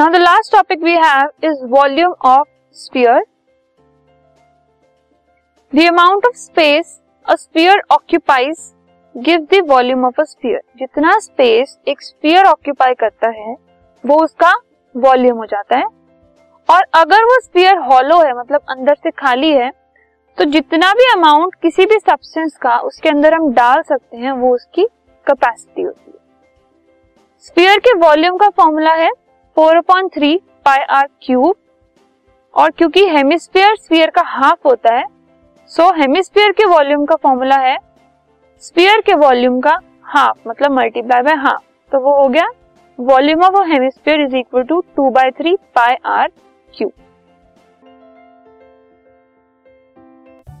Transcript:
Now the last topic we have is volume of sphere the amount of space a sphere occupies give the volume of a sphere जितना space एक sphere occupy करता है, वो उसका volume हो जाता है। और अगर वो स्फीयर हॉलो है मतलब अंदर से खाली है तो जितना भी अमाउंट किसी भी सब्सटेंस का उसके अंदर हम डाल सकते हैं, वो उसकी कैपेसिटी होती है। स्फीयर के वॉल्यूम का फॉर्मूला है four upon three pi r cube और क्योंकि हेमिस्फीयर स्फीयर का हाफ़ होता है सो हेमिस्फीयर के वॉल्यूम का फॉर्मूला है स्फीयर के वॉल्यूम का हाफ़ मतलब मल्टीप्लाई बाय हाफ़ तो वो हो गया volume of hemisphere is equal to two by three pi r cube